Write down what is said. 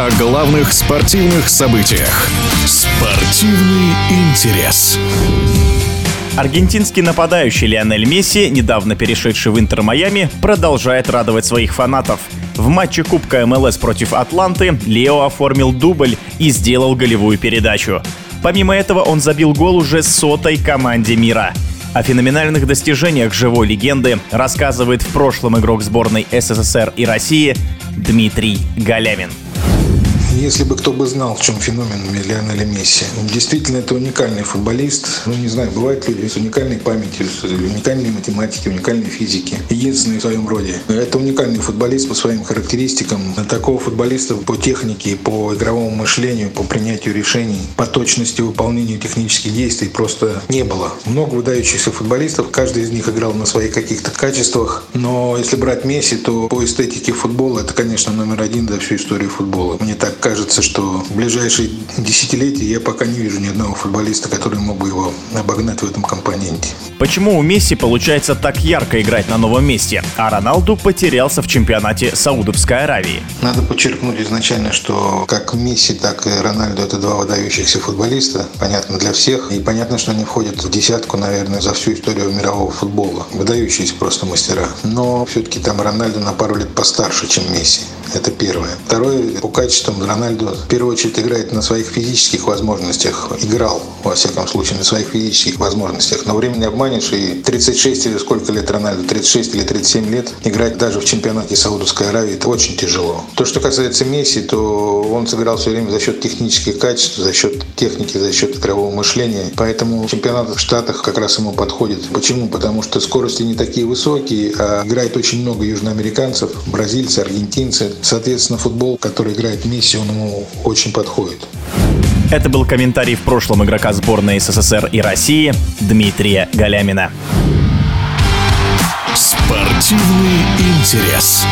о главных спортивных событиях. Спортивный интерес. Аргентинский нападающий Лионель Месси, недавно перешедший в Интер Майами, продолжает радовать своих фанатов. В матче Кубка МЛС против Атланты Лео оформил дубль и сделал голевую передачу. Помимо этого он забил гол уже сотой команде мира. О феноменальных достижениях живой легенды рассказывает в прошлом игрок сборной СССР и России Дмитрий Галямин. Если бы кто бы знал, в чем феномен Лионеля Месси. Действительно, это уникальный футболист. Ну, не знаю, бывают люди с уникальной памятью, с уникальной математики, уникальной физики. Единственный в своем роде. Это уникальный футболист по своим характеристикам. Такого футболиста по технике, по игровому мышлению, по принятию решений, по точности выполнения технических действий просто не было. Много выдающихся футболистов, каждый из них играл на своих каких-то качествах. Но если брать Месси, то по эстетике футбола это, конечно, номер один за всю историю футбола. Мне так кажется, что в ближайшие десятилетия я пока не вижу ни одного футболиста, который мог бы его обогнать в этом компоненте. Почему у Месси получается так ярко играть на новом месте, а Роналду потерялся в чемпионате Саудовской Аравии? Надо подчеркнуть изначально, что как Месси, так и Рональду это два выдающихся футболиста, понятно для всех, и понятно, что они входят в десятку, наверное, за всю историю мирового футбола. Выдающиеся просто мастера. Но все-таки там Рональду на пару лет постарше, чем Месси. Это первое. Второе, по качествам Рональду в первую очередь играет на своих физических возможностях. Играл, во всяком случае, на своих физических возможностях. Но время не обманешь, и 36 или сколько лет Рональду, 36 или 37 лет, играть даже в чемпионате Саудовской Аравии, это очень тяжело. То, что касается Месси, то он сыграл все время за счет технических качеств, за счет техники, за счет игрового мышления. Поэтому чемпионат в Штатах как раз ему подходит. Почему? Потому что скорости не такие высокие, а играет очень много южноамериканцев, бразильцы, аргентинцы. Соответственно, футбол, который играет Месси, он ему очень подходит. Это был комментарий в прошлом игрока сборной СССР и России Дмитрия Галямина. Спортивный интерес.